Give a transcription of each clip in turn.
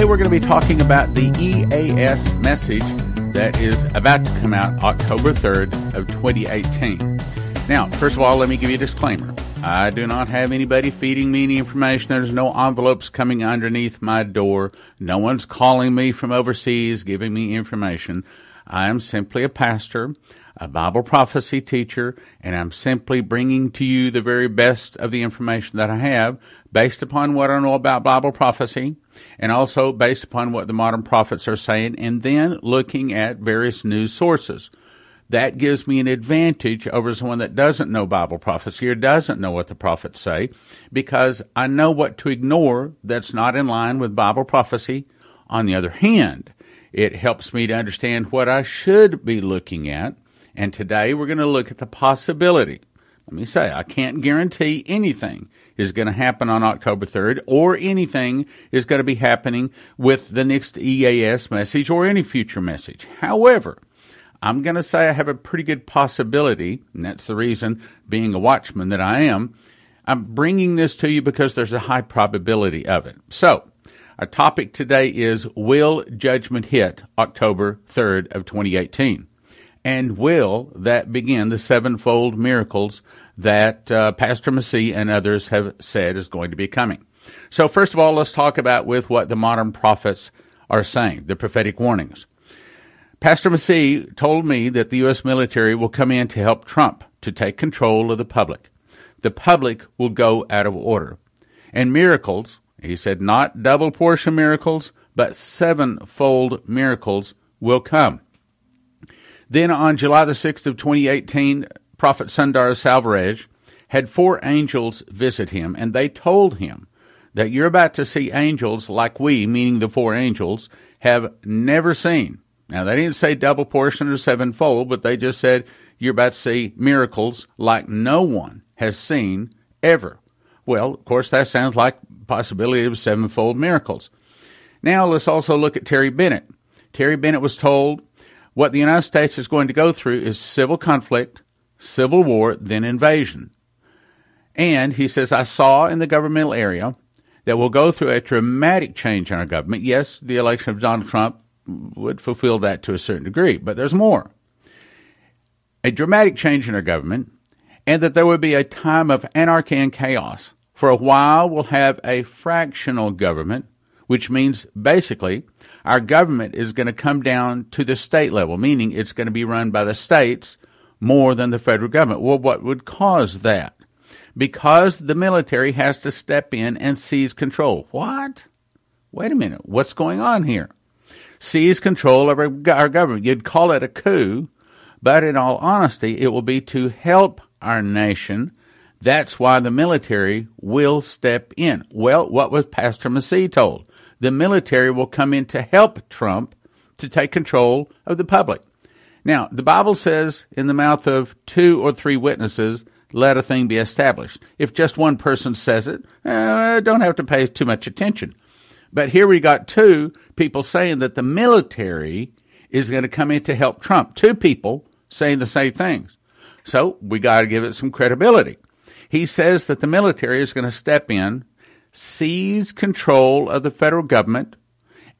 Today we're going to be talking about the EAS message that is about to come out October 3rd of 2018. Now, first of all, let me give you a disclaimer. I do not have anybody feeding me any information. There's no envelopes coming underneath my door. No one's calling me from overseas giving me information. I am simply a pastor a Bible prophecy teacher, and I'm simply bringing to you the very best of the information that I have based upon what I know about Bible prophecy and also based upon what the modern prophets are saying, and then looking at various news sources. That gives me an advantage over someone that doesn't know Bible prophecy or doesn't know what the prophets say because I know what to ignore that's not in line with Bible prophecy. On the other hand, it helps me to understand what I should be looking at and today we're going to look at the possibility. Let me say, I can't guarantee anything is going to happen on October 3rd or anything is going to be happening with the next EAS message or any future message. However, I'm going to say I have a pretty good possibility, and that's the reason, being a watchman that I am, I'm bringing this to you because there's a high probability of it. So, our topic today is Will Judgment Hit October 3rd of 2018? And will that begin the sevenfold miracles that uh, Pastor Massey and others have said is going to be coming. So, first of all, let's talk about with what the modern prophets are saying, the prophetic warnings. Pastor Massey told me that the U.S. military will come in to help Trump to take control of the public. The public will go out of order. And miracles, he said, not double portion miracles, but sevenfold miracles will come. Then on July the 6th of 2018, Prophet Sundar Selvaraj had four angels visit him, and they told him that you're about to see angels like we, meaning the four angels, have never seen. Now, they didn't say double portion or sevenfold, but they just said you're about to see miracles like no one has seen ever. Well, of course, that sounds like possibility of sevenfold miracles. Now, let's also look at Terry Bennett. Terry Bennett was told what the United States is going to go through is civil conflict, civil war, then invasion. And he says, I saw in the governmental area that we'll go through a dramatic change in our government. Yes, the election of Donald Trump would fulfill that to a certain degree, but there's more. A dramatic change in our government, and that there would be a time of anarchy and chaos. For a while, we'll have a fractional government, which means basically our government is going to come down to the state level, meaning it's going to be run by the states more than the federal government. Well, what would cause that? Because the military has to step in and seize control. What? Wait a minute. What's going on here? Seize control of our, government. You'd call it a coup, but in all honesty, it will be to help our nation. That's why the military will step in. Well, what was Pastor Massey told? The military will come in to help Trump to take control of the public. Now, the Bible says in the mouth of two or three witnesses, let a thing be established. If just one person says it, uh, don't have to pay too much attention. But here we got two people saying that the military is going to come in to help Trump. Two people saying the same things. So we got to give it some credibility. He says that the military is going to step in seize control of the federal government.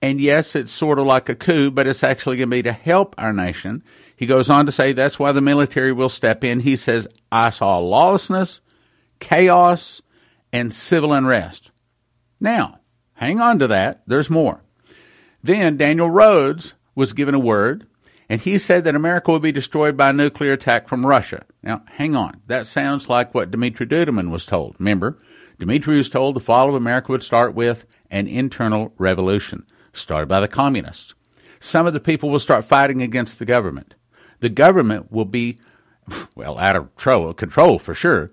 And yes, it's sort of like a coup, but it's actually going to be to help our nation. He goes on to say that's why the military will step in. He says, I saw lawlessness, chaos, and civil unrest. Now, hang on to that. There's more. Then Daniel Rhodes was given a word, and he said that America would be destroyed by a nuclear attack from Russia. Now, hang on. That sounds like what Dmitri Duduman was told. Remember, Dmitri was told the fall of America would start with an internal revolution, started by the communists. Some of the people will start fighting against the government. The government will be, well, out of control for sure.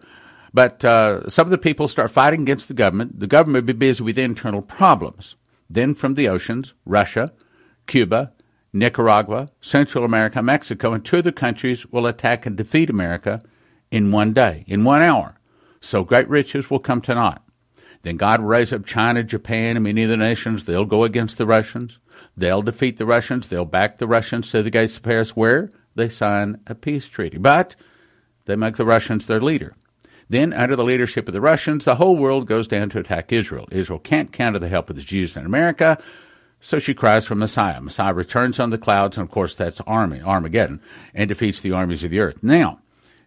But uh, some of the people start fighting against the government. The government will be busy with internal problems. Then from the oceans, Russia, Cuba, Nicaragua, Central America, Mexico, and two other countries will attack and defeat America in one day, in one hour. So great riches will come to naught. Then God will raise up China, Japan, and many of the nations. They'll go against the Russians. They'll defeat the Russians. They'll back the Russians to the gates of Paris, where they sign a peace treaty. But they make the Russians their leader. Then, under the leadership of the Russians, the whole world goes down to attack Israel. Israel can't counter the help of the Jews in America, so she cries for Messiah. Messiah returns on the clouds, and of course, that's army, Armageddon, and defeats the armies of the earth. Now,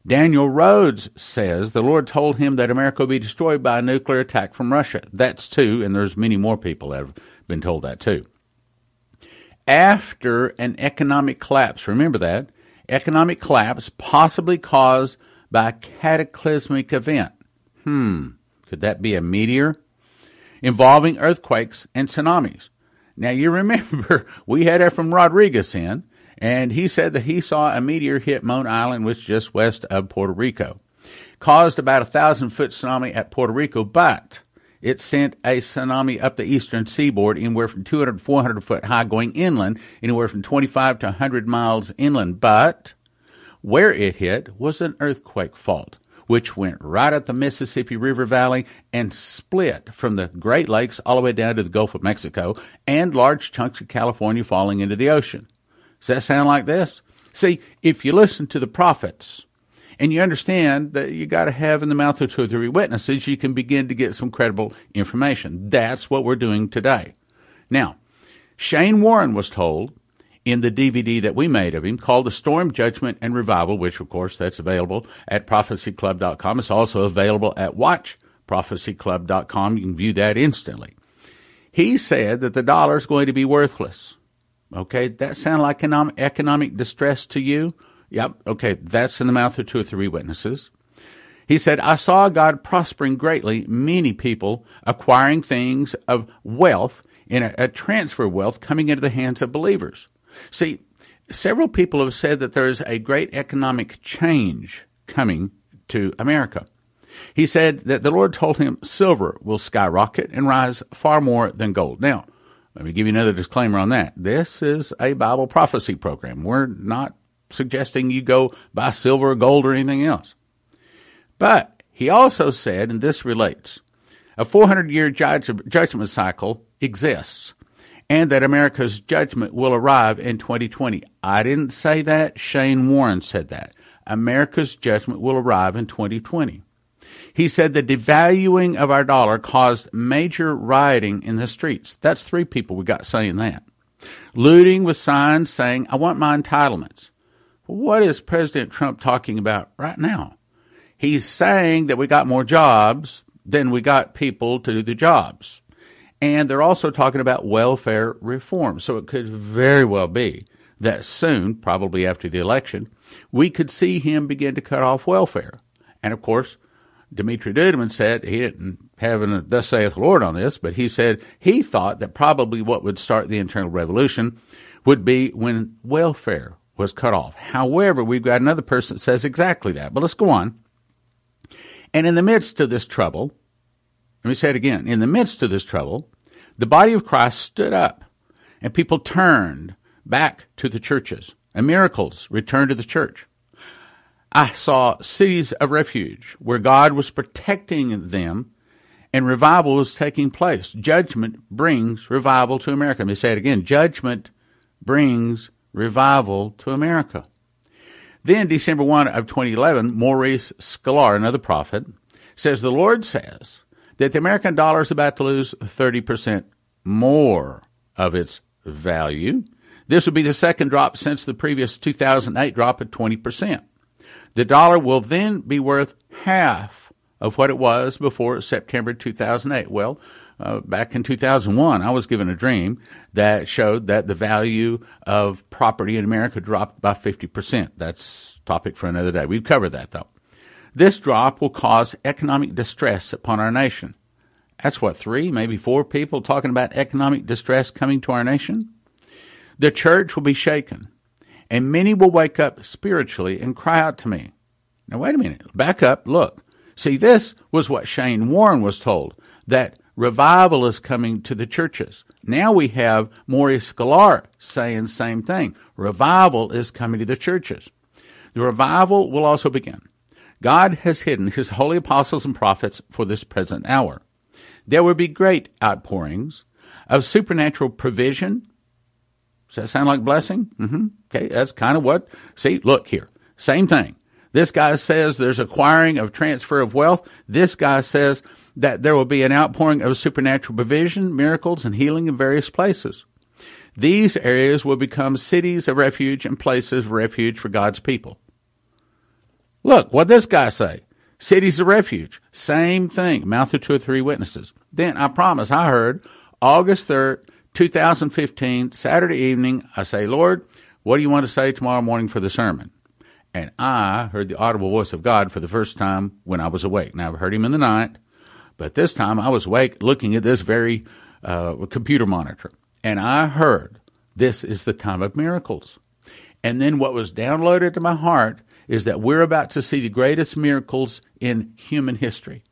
Daniel Rhodes says the Lord told him that America will be destroyed by a nuclear attack from Russia. That's two, and there's many more people that have been told that too. After an economic collapse, remember that economic collapse possibly caused by a cataclysmic event. Hmm, could that be a meteor? Involving earthquakes and tsunamis. Now you remember we had Efraim Rodriguez in, and he said that he saw a meteor hit Mona Island, which is just west of Puerto Rico. Caused about a thousand foot tsunami at Puerto Rico, but it sent a tsunami up the eastern seaboard anywhere from 200 to 400 foot high going inland, anywhere from 25 to 100 miles inland. But where it hit was an earthquake fault, which went right up the Mississippi River Valley and split from the Great Lakes all the way down to the Gulf of Mexico and large chunks of California falling into the ocean. Does that sound like this? See, if you listen to the prophets and you understand that you got to have in the mouth of two or three witnesses, you can begin to get some credible information. That's what we're doing today. Now, Shane Warren was told in the DVD that we made of him called The Storm, Judgment, and Revival, which, of course, that's available at prophecyclub.com. It's also available at watchprophecyclub.com. You can view that instantly. He said that the dollar is going to be worthless. Okay, that sound like economic, distress to you? Yep, okay, that's in the mouth of two or three witnesses. He said, I saw God prospering greatly, many people acquiring things of wealth in a, a transfer of wealth coming into the hands of believers. See, several people have said that there is a great economic change coming to America. He said that the Lord told him silver will skyrocket and rise far more than gold. Now, let me give you another disclaimer on that. This is a Bible prophecy program. We're not suggesting you go buy silver or gold or anything else. But he also said, and this relates, a 400 year judgment cycle exists and that America's judgment will arrive in 2020. I didn't say that. Shane Warren said that. America's judgment will arrive in 2020. He said the devaluing of our dollar caused major rioting in the streets. That's three people we got saying that. Looting with signs saying, I want my entitlements. What is President Trump talking about right now? He's saying that we got more jobs than we got people to do the jobs. And they're also talking about welfare reform. So it could very well be that soon, probably after the election, we could see him begin to cut off welfare. And of course, Dimitri Duduman said he didn't have an thus saith the Lord on this, but he said he thought that probably what would start the internal revolution would be when welfare was cut off. However, we've got another person that says exactly that. But let's go on. And in the midst of this trouble, let me say it again. In the midst of this trouble, the body of Christ stood up and people turned back to the churches and miracles returned to the church. I saw cities of refuge where God was protecting them and revival was taking place. Judgment brings revival to America. Let me say it again. Judgment brings revival to America. Then, December 1 of 2011, Maurice Sklar, another prophet, says the Lord says that the American dollar is about to lose 30% more of its value. This would be the second drop since the previous 2008 drop of 20%. The dollar will then be worth half of what it was before September 2008. Well, uh, back in 2001, I was given a dream that showed that the value of property in America dropped by 50%. That's topic for another day. We've covered that though. This drop will cause economic distress upon our nation. That's what, three, maybe four people talking about economic distress coming to our nation? The church will be shaken and many will wake up spiritually and cry out to me. Now, wait a minute. Back up. Look. See, this was what Shane Warren was told that revival is coming to the churches. Now we have Maurice Sklar saying the same thing. Revival is coming to the churches. The revival will also begin. God has hidden his holy apostles and prophets for this present hour. There will be great outpourings of supernatural provision, does that sound like blessing? Mm-hmm. Okay, that's kind of what. See, look here. Same thing. This guy says there's acquiring of transfer of wealth. This guy says that there will be an outpouring of supernatural provision, miracles, and healing in various places. These areas will become cities of refuge and places of refuge for God's people. Look, what this guy say? Cities of refuge. Same thing. Mouth of two or three witnesses. Then I promise I heard August 3rd, 2015, Saturday evening, I say, Lord, what do you want to say tomorrow morning for the sermon? And I heard the audible voice of God for the first time when I was awake. Now, I've heard him in the night, but this time I was awake looking at this very uh, computer monitor. And I heard, this is the time of miracles. And then what was downloaded to my heart is that we're about to see the greatest miracles in human history.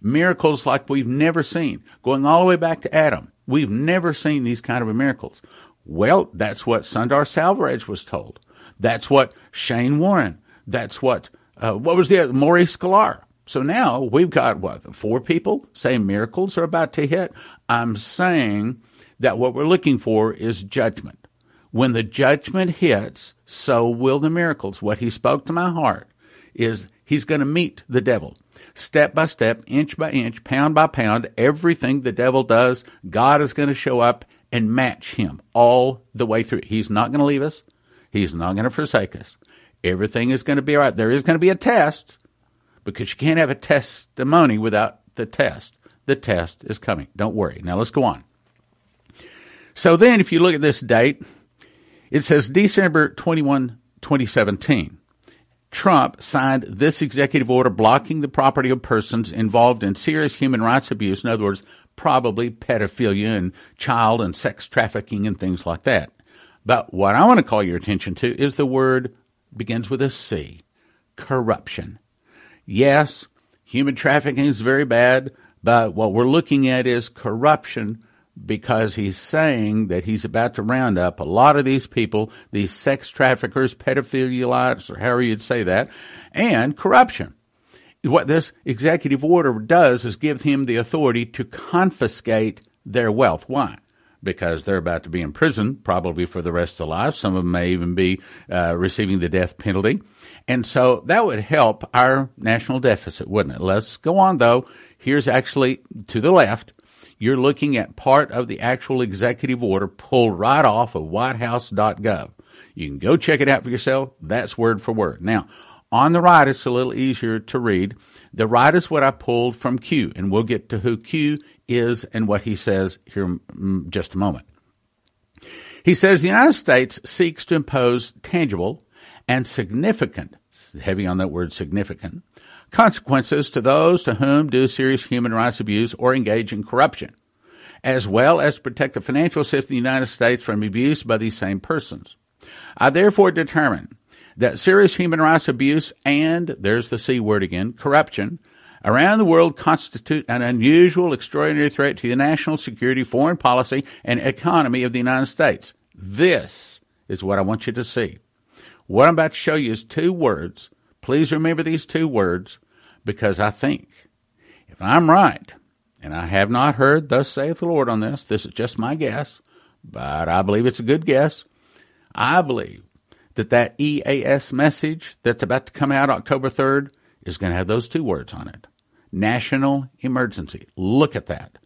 Miracles like we've never seen, going all the way back to Adam. We've never seen these kind of miracles. Well, that's what Sundar Selvaraj was told. That's what Shane Warren. That's what uh, what was the Maurice Sklar. So now we've got what four people saying miracles are about to hit. I'm saying that what we're looking for is judgment. When the judgment hits, so will the miracles. What he spoke to my heart is he's going to meet the devil step by step, inch by inch, pound by pound. Everything the devil does, God is going to show up and match him all the way through. He's not going to leave us. He's not going to forsake us. Everything is going to be all right. There is going to be a test because you can't have a testimony without the test. The test is coming. Don't worry. Now let's go on. So then, if you look at this date, it says December 21, 2017. Trump signed this executive order blocking the property of persons involved in serious human rights abuse. In other words, probably pedophilia and child and sex trafficking and things like that. But what I want to call your attention to is the word begins with a C corruption. Yes, human trafficking is very bad, but what we're looking at is corruption because he's saying that he's about to round up a lot of these people, these sex traffickers, pedophilites, or however you'd say that, and corruption. What this executive order does is give him the authority to confiscate their wealth. Why? Because they're about to be in prison, probably for the rest of their lives. Some of them may even be uh, receiving the death penalty. And so that would help our national deficit, wouldn't it? Let's go on, though. Here's actually to the left you're looking at part of the actual executive order pulled right off of whitehouse.gov. You can go check it out for yourself. That's word for word. Now, on the right, it's a little easier to read. The right is what I pulled from Q, and we'll get to who Q is and what he says here just a moment. He says the United States seeks to impose tangible and significant, heavy on that word significant, consequences to those to whom do serious human rights abuse or engage in corruption, as well as protect the financial system of the United States from abuse by these same persons. I therefore determine that serious human rights abuse and, there's the C word again, corruption, around the world constitute an unusual, extraordinary threat to the national security, foreign policy, and economy of the United States. This is what I want you to see. What I'm about to show you is two words. Please remember these two words because I think if I'm right, and I have not heard thus saith the Lord on this, this is just my guess, but I believe it's a good guess. I believe that that EAS message that's about to come out October 3rd is going to have those two words on it. National emergency. Look at that.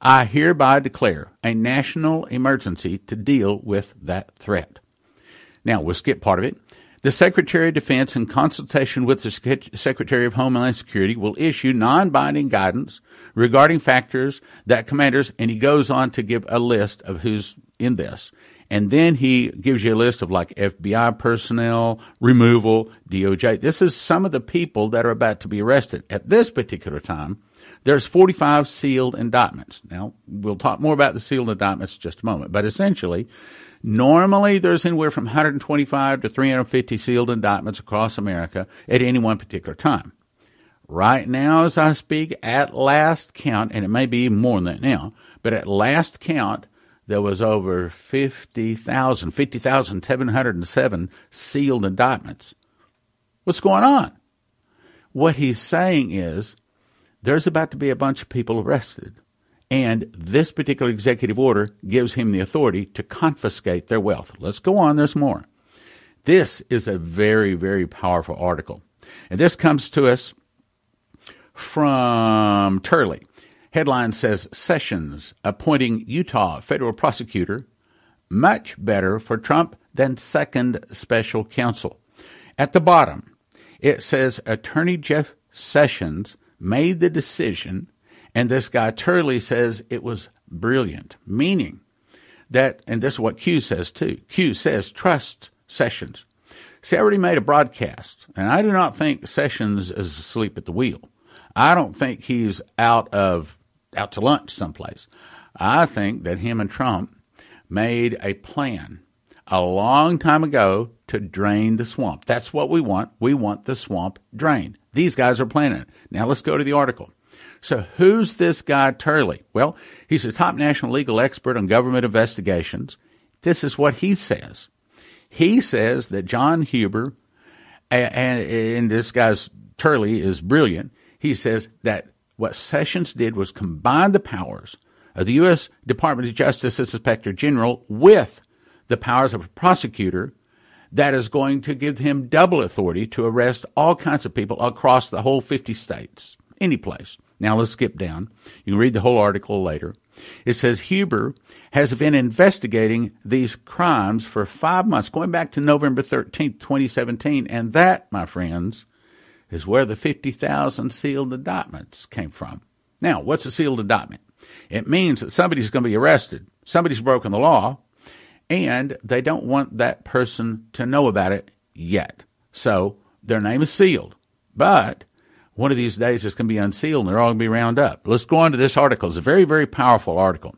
I hereby declare a national emergency to deal with that threat. Now, we'll skip part of it. The Secretary of Defense, in consultation with the Secretary of Homeland Security, will issue non binding guidance regarding factors that commanders, and he goes on to give a list of who's in this. And then he gives you a list of like FBI personnel, removal, DOJ. This is some of the people that are about to be arrested. At this particular time, there's 45 sealed indictments. Now, we'll talk more about the sealed indictments in just a moment, but essentially, Normally, there's anywhere from 125 to 350 sealed indictments across America at any one particular time. Right now, as I speak, at last count, and it may be even more than that now, but at last count, there was over 50,000, 50,707 sealed indictments. What's going on? What he's saying is there's about to be a bunch of people arrested and this particular executive order gives him the authority to confiscate their wealth. Let's go on, there's more. This is a very, very powerful article. And this comes to us from Turley. Headline says Sessions appointing Utah federal prosecutor much better for Trump than second special counsel. At the bottom, it says Attorney Jeff Sessions made the decision, and this guy Turley says it was brilliant, meaning that, and this is what Q says too. Q says trust Sessions. See, I already made a broadcast, and I do not think Sessions is asleep at the wheel. I don't think he's out of out to lunch someplace. I think that him and Trump made a plan a long time ago to drain the swamp. That's what we want. We want the swamp drained. These guys are planning it. Now let's go to the article. So who's this guy Turley? Well, he's a top national legal expert on government investigations. This is what he says. He says that John Huber, and, and this guy's Turley is brilliant. He says that what Sessions did was combine the powers of the U.S. Department of Justice Inspector General with the powers of a prosecutor that is going to give him double authority to arrest all kinds of people across the whole 50 states, any place. Now let's skip down. You can read the whole article later. It says Huber has been investigating these crimes for five months, going back to November 13th, 2017. And that, my friends, is where the 50,000 sealed indictments came from. Now, what's a sealed indictment? It means that somebody's going to be arrested, somebody's broken the law, and they don't want that person to know about it yet. So their name is sealed. But one of these days it's going to be unsealed and they're all going to be round up. Let's go on to this article. It's a very, very powerful article.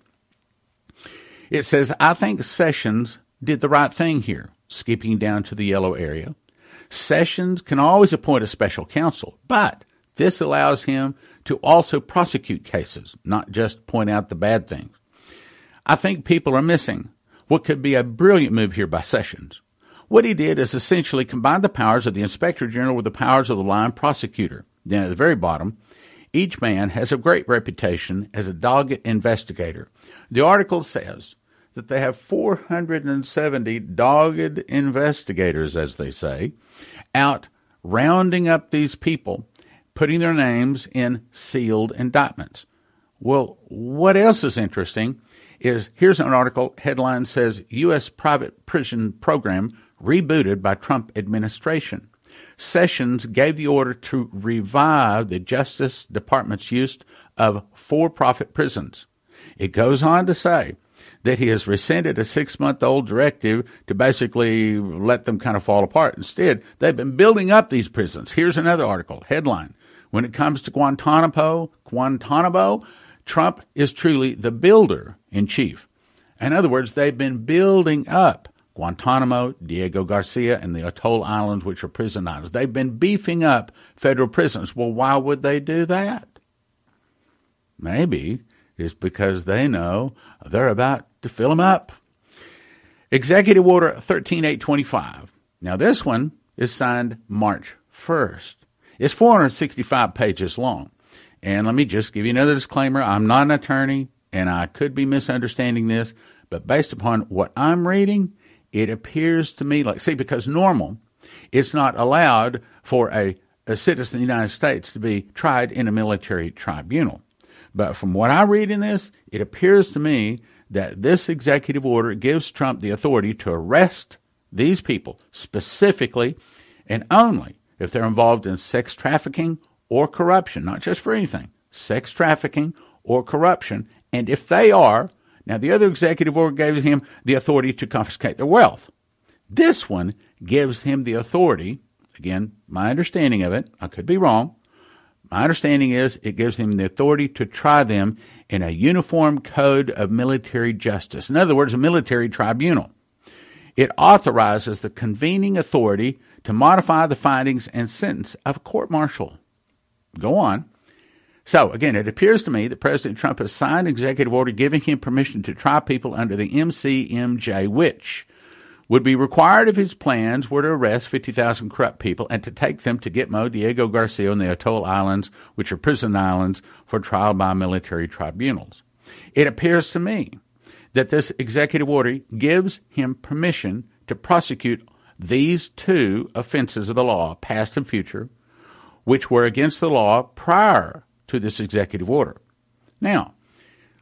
It says, I think Sessions did the right thing here, skipping down to the yellow area. Sessions can always appoint a special counsel, but this allows him to also prosecute cases, not just point out the bad things. I think people are missing what could be a brilliant move here by Sessions. What he did is essentially combine the powers of the Inspector General with the powers of the line prosecutor. Then at the very bottom, each man has a great reputation as a dogged investigator. The article says that they have 470 dogged investigators, as they say, out rounding up these people, putting their names in sealed indictments. Well, what else is interesting is here's an article headline says U.S. private prison program rebooted by Trump administration. Sessions gave the order to revive the Justice Department's use of for profit prisons. It goes on to say that he has rescinded a six month old directive to basically let them kind of fall apart. Instead, they've been building up these prisons. Here's another article headline When it comes to Guantanamo, Guantanamo, Trump is truly the builder in chief. In other words, they've been building up Guantanamo, Diego Garcia, and the Atoll Islands, which are prison islands. They've been beefing up federal prisons. Well, why would they do that? Maybe it's because they know they're about to fill them up. Executive Order 13825. Now, this one is signed March 1st. It's 465 pages long. And let me just give you another disclaimer. I'm not an attorney and I could be misunderstanding this, but based upon what I'm reading, it appears to me like, see, because normal, it's not allowed for a, a citizen of the United States to be tried in a military tribunal. But from what I read in this, it appears to me that this executive order gives Trump the authority to arrest these people specifically and only if they're involved in sex trafficking or corruption, not just for anything, sex trafficking or corruption. And if they are, now, the other executive order gave him the authority to confiscate their wealth. This one gives him the authority, again, my understanding of it, I could be wrong. My understanding is it gives him the authority to try them in a uniform code of military justice. In other words, a military tribunal. It authorizes the convening authority to modify the findings and sentence of a court martial. Go on. So, again, it appears to me that President Trump has signed an executive order giving him permission to try people under the MCMJ, which would be required if his plans were to arrest 50,000 corrupt people and to take them to Gitmo, Diego Garcia, and the Atoll Islands, which are prison islands, for trial by military tribunals. It appears to me that this executive order gives him permission to prosecute these two offenses of the law, past and future, which were against the law prior to this executive order. Now,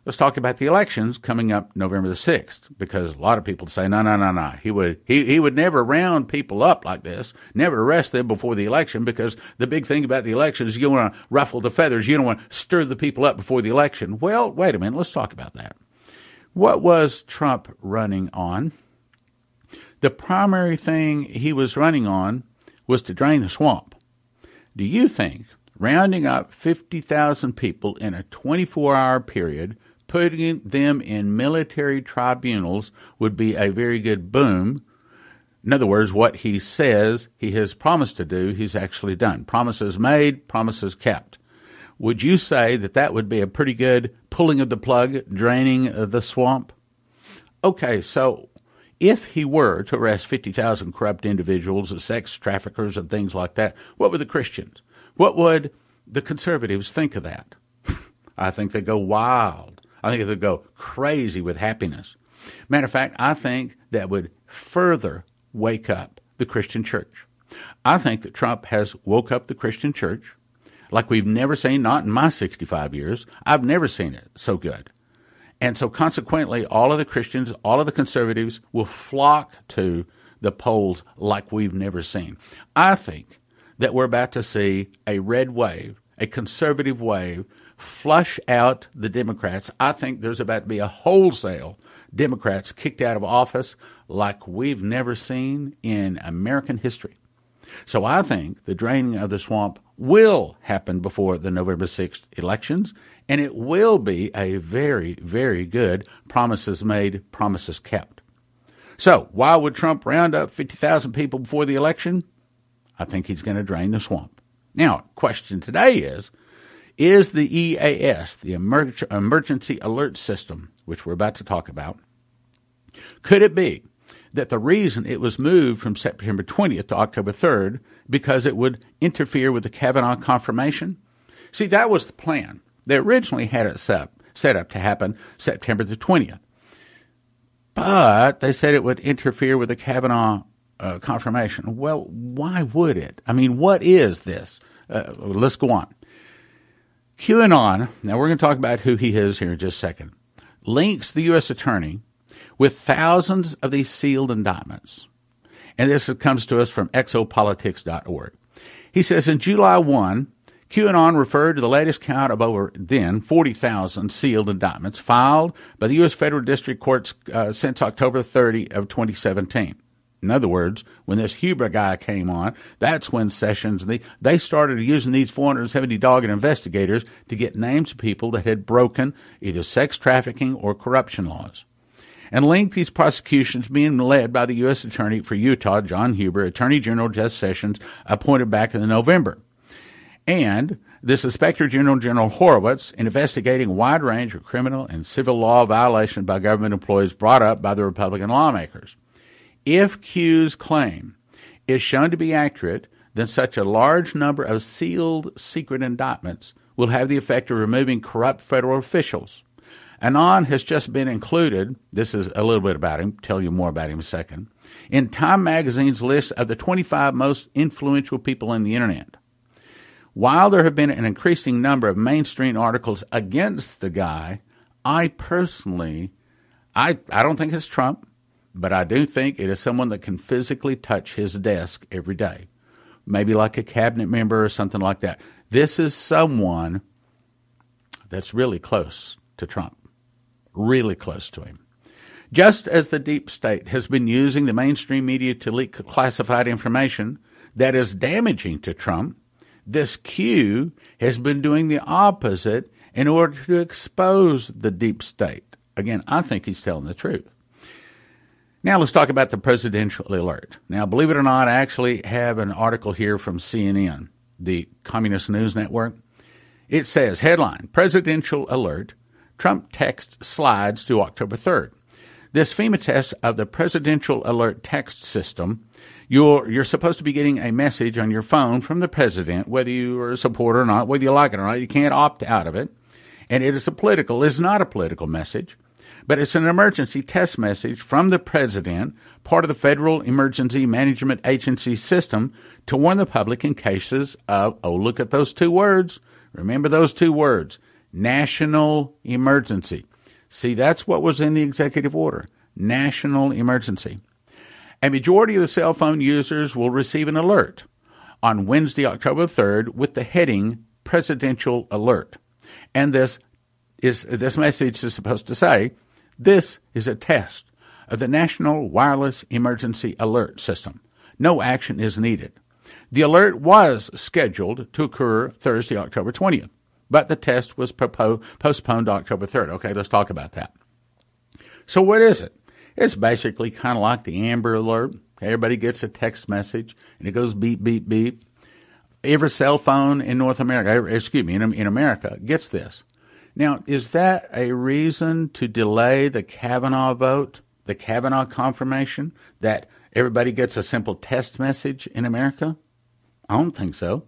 let's talk about the elections coming up November the 6th, because a lot of people say, no, no, no, no. He would, he, he would never round people up like this, never arrest them before the election, because the big thing about the election is you want to ruffle the feathers. You don't want to stir the people up before the election. Well, wait a minute. Let's talk about that. What was Trump running on? The primary thing he was running on was to drain the swamp. Do you think rounding up 50,000 people in a 24 hour period, putting them in military tribunals, would be a very good boom? In other words, what he says he has promised to do, he's actually done. Promises made, promises kept. Would you say that that would be a pretty good pulling of the plug, draining the swamp? Okay, so if he were to arrest 50,000 corrupt individuals, sex traffickers, and things like that, what would the Christians, what would the conservatives think of that? I think they'd go wild. I think they'd go crazy with happiness. Matter of fact, I think that would further wake up the Christian church. I think that Trump has woke up the Christian church like we've never seen, not in my 65 years. I've never seen it so good. And so, consequently, all of the Christians, all of the conservatives will flock to the polls like we've never seen. I think that we're about to see a red wave, a conservative wave, flush out the Democrats. I think there's about to be a wholesale Democrats kicked out of office like we've never seen in American history. So I think the draining of the swamp will happen before the November 6th elections, and it will be a very, very good promises made, promises kept. So, why would Trump round up 50,000 people before the election? I think he's going to drain the swamp. Now, question today is Is the EAS, the Emergency Alert System, which we're about to talk about, could it be that the reason it was moved from September 20th to October 3rd because it would interfere with the Kavanaugh confirmation? See, that was the plan. They originally had it set, set up to happen September the 20th. But they said it would interfere with the Kavanaugh uh, confirmation. Well, why would it? I mean, what is this? Uh, let's go on. QAnon, now we're going to talk about who he is here in just a second, links the U.S. attorney with thousands of these sealed indictments. And this comes to us from exopolitics.org. He says in July 1, QAnon referred to the latest count of over then 40,000 sealed indictments filed by the U.S. federal district courts uh, since October 30 of 2017. In other words, when this Huber guy came on, that's when Sessions they, they started using these 470 dogged investigators to get names of people that had broken either sex trafficking or corruption laws and linked these prosecutions being led by the U.S. Attorney for Utah, John Huber, Attorney General Jeff Sessions, appointed back in November. And the Inspector General General Horowitz investigating a wide range of criminal and civil law violations by government employees brought up by the Republican lawmakers. If Q's claim is shown to be accurate, then such a large number of sealed secret indictments will have the effect of removing corrupt federal officials Anon has just been included. This is a little bit about him. Tell you more about him in a second. In Time Magazine's list of the 25 most influential people in the internet. While there have been an increasing number of mainstream articles against the guy, I personally, I, I don't think it's Trump, but I do think it is someone that can physically touch his desk every day. Maybe like a cabinet member or something like that. This is someone that's really close to Trump really close to him. Just as the deep state has been using the mainstream media to leak classified information that is damaging to Trump, this Q has been doing the opposite in order to expose the deep state. Again, I think he's telling the truth. Now let's talk about the presidential alert. Now, believe it or not, I actually have an article here from CNN, the Communist News Network. It says headline Presidential Alert Trump text slides to October 3rd. This FEMA test of the Presidential Alert Text System, you're, you're supposed to be getting a message on your phone from the president, whether you are a supporter or not, whether you like it or not. You can't opt out of it. And it is a political, it's not a political message, but it's an emergency test message from the president, part of the Federal Emergency Management Agency system, to warn the public in cases of, oh, look at those two words. Remember those two words national emergency. See, that's what was in the executive order national emergency. A majority of the cell phone users will receive an alert on Wednesday, October 3rd, with the heading Presidential Alert. And this is this message is supposed to say, this is a test of the National Wireless Emergency Alert System. No action is needed. The alert was scheduled to occur Thursday, October 20th, but the test was postponed to October 3rd. Okay, let's talk about that. So, what is it? It's basically kind of like the Amber Alert. Everybody gets a text message and it goes beep, beep, beep. Every cell phone in North America, excuse me, in America gets this. Now, is that a reason to delay the Kavanaugh vote, the Kavanaugh confirmation, that everybody gets a simple test message in America? I don't think so.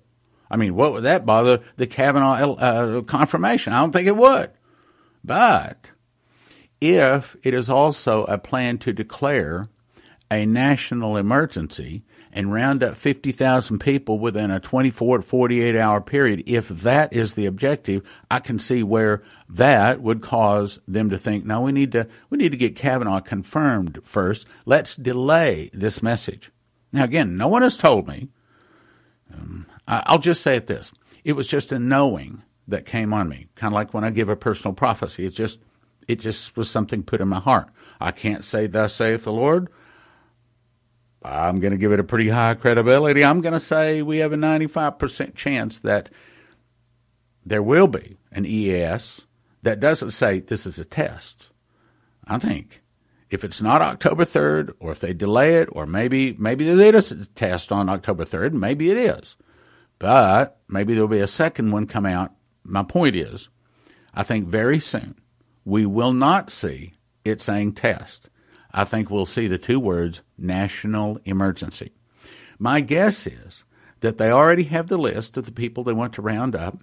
I mean, what would that bother the Kavanaugh uh, confirmation? I don't think it would. But if it is also a plan to declare a national emergency and round up 50,000 people within a 24 to 48 hour period, if that is the objective, I can see where that would cause them to think, no, we need to, we need to get Kavanaugh confirmed first. Let's delay this message. Now, again, no one has told me. Um, I'll just say it this. It was just a knowing that came on me, kind of like when I give a personal prophecy. It's just, it just was something put in my heart. I can't say, Thus saith the Lord. I'm going to give it a pretty high credibility. I'm going to say we have a 95% chance that there will be an EAS that doesn't say this is a test. I think if it's not October 3rd, or if they delay it, or maybe maybe it is a test on October 3rd, maybe it is, but maybe there'll be a second one come out. My point is, I think very soon we will not see it saying test. I think we'll see the two words national emergency. My guess is that they already have the list of the people they want to round up.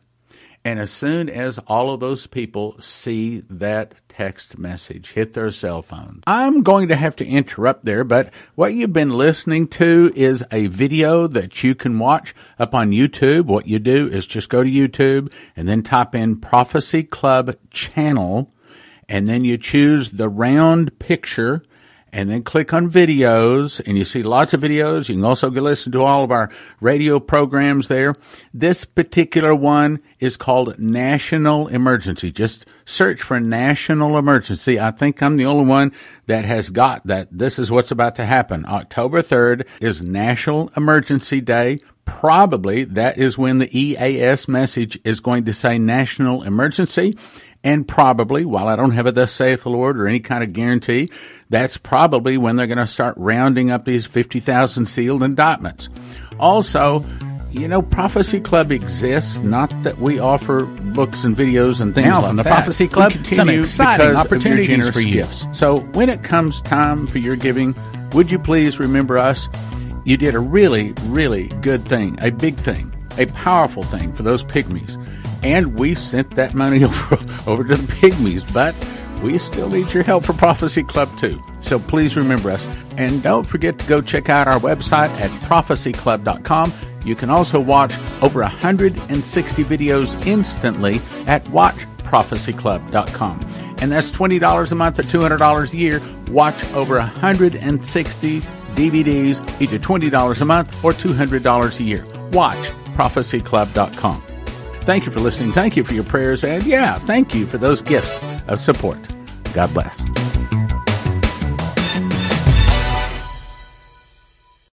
And as soon as all of those people see that text message hit their cell phone, I'm going to have to interrupt there, but what you've been listening to is a video that you can watch up on YouTube. What you do is just go to YouTube and then type in Prophecy Club channel and then you choose the round picture and then click on videos and you see lots of videos. You can also listen to all of our radio programs there. This particular one is called National Emergency. Just search for National Emergency. I think I'm the only one that has got that. This is what's about to happen. October 3rd is National Emergency Day. Probably that is when the EAS message is going to say national emergency. And probably, while I don't have a thus saith the Lord or any kind of guarantee, that's probably when they're going to start rounding up these 50,000 sealed indictments. Also, you know, Prophecy Club exists, not that we offer books and videos and things now, like the that. Prophecy Club, some exciting opportunities for you. Gifts. So when it comes time for your giving, would you please remember us? You did a really, really good thing, a big thing, a powerful thing for those pygmies and we sent that money over, over to the pygmies, but we still need your help for Prophecy Club too. So please remember us. And don't forget to go check out our website at prophecyclub.com. You can also watch over 160 videos instantly at watchprophecyclub.com. And that's $20 a month or $200 a year. Watch over 160 DVDs, either $20 a month or $200 a year. Watch prophecyclub.com. Thank you for listening. Thank you for your prayers. And yeah, thank you for those gifts of support. God bless.